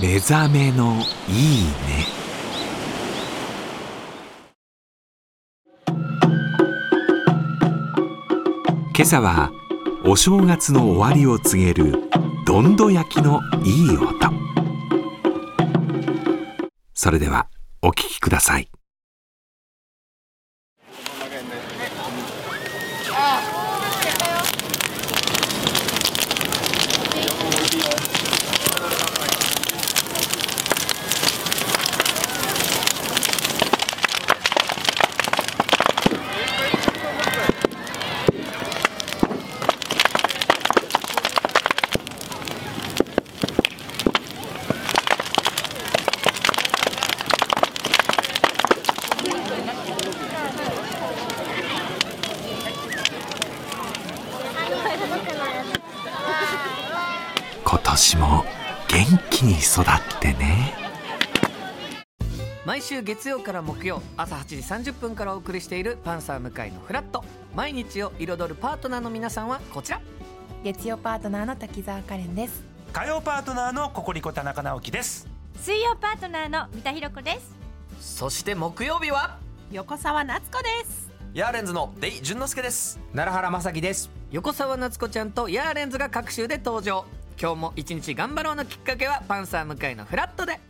目覚めのいいね。今朝はお正月の終わりを告げるどんど焼きのいい音。それではお聞きください今年も元気に育ってね。毎週月曜から木曜朝8時30分からお送りしているパンサー向井のフラット。毎日を彩るパートナーの皆さんはこちら。月曜パートナーの滝沢カレンです。火曜パートナーのココリコ田中直樹です。水曜パートナーの三田寛子です。そして木曜日は？横澤夏子です。ヤーレンズのデイ淳之介です。奈良原正樹です。横澤夏子ちゃんとヤーレンズが各週で登場今日も一日頑張ろうのきっかけはパンサー向井のフラットで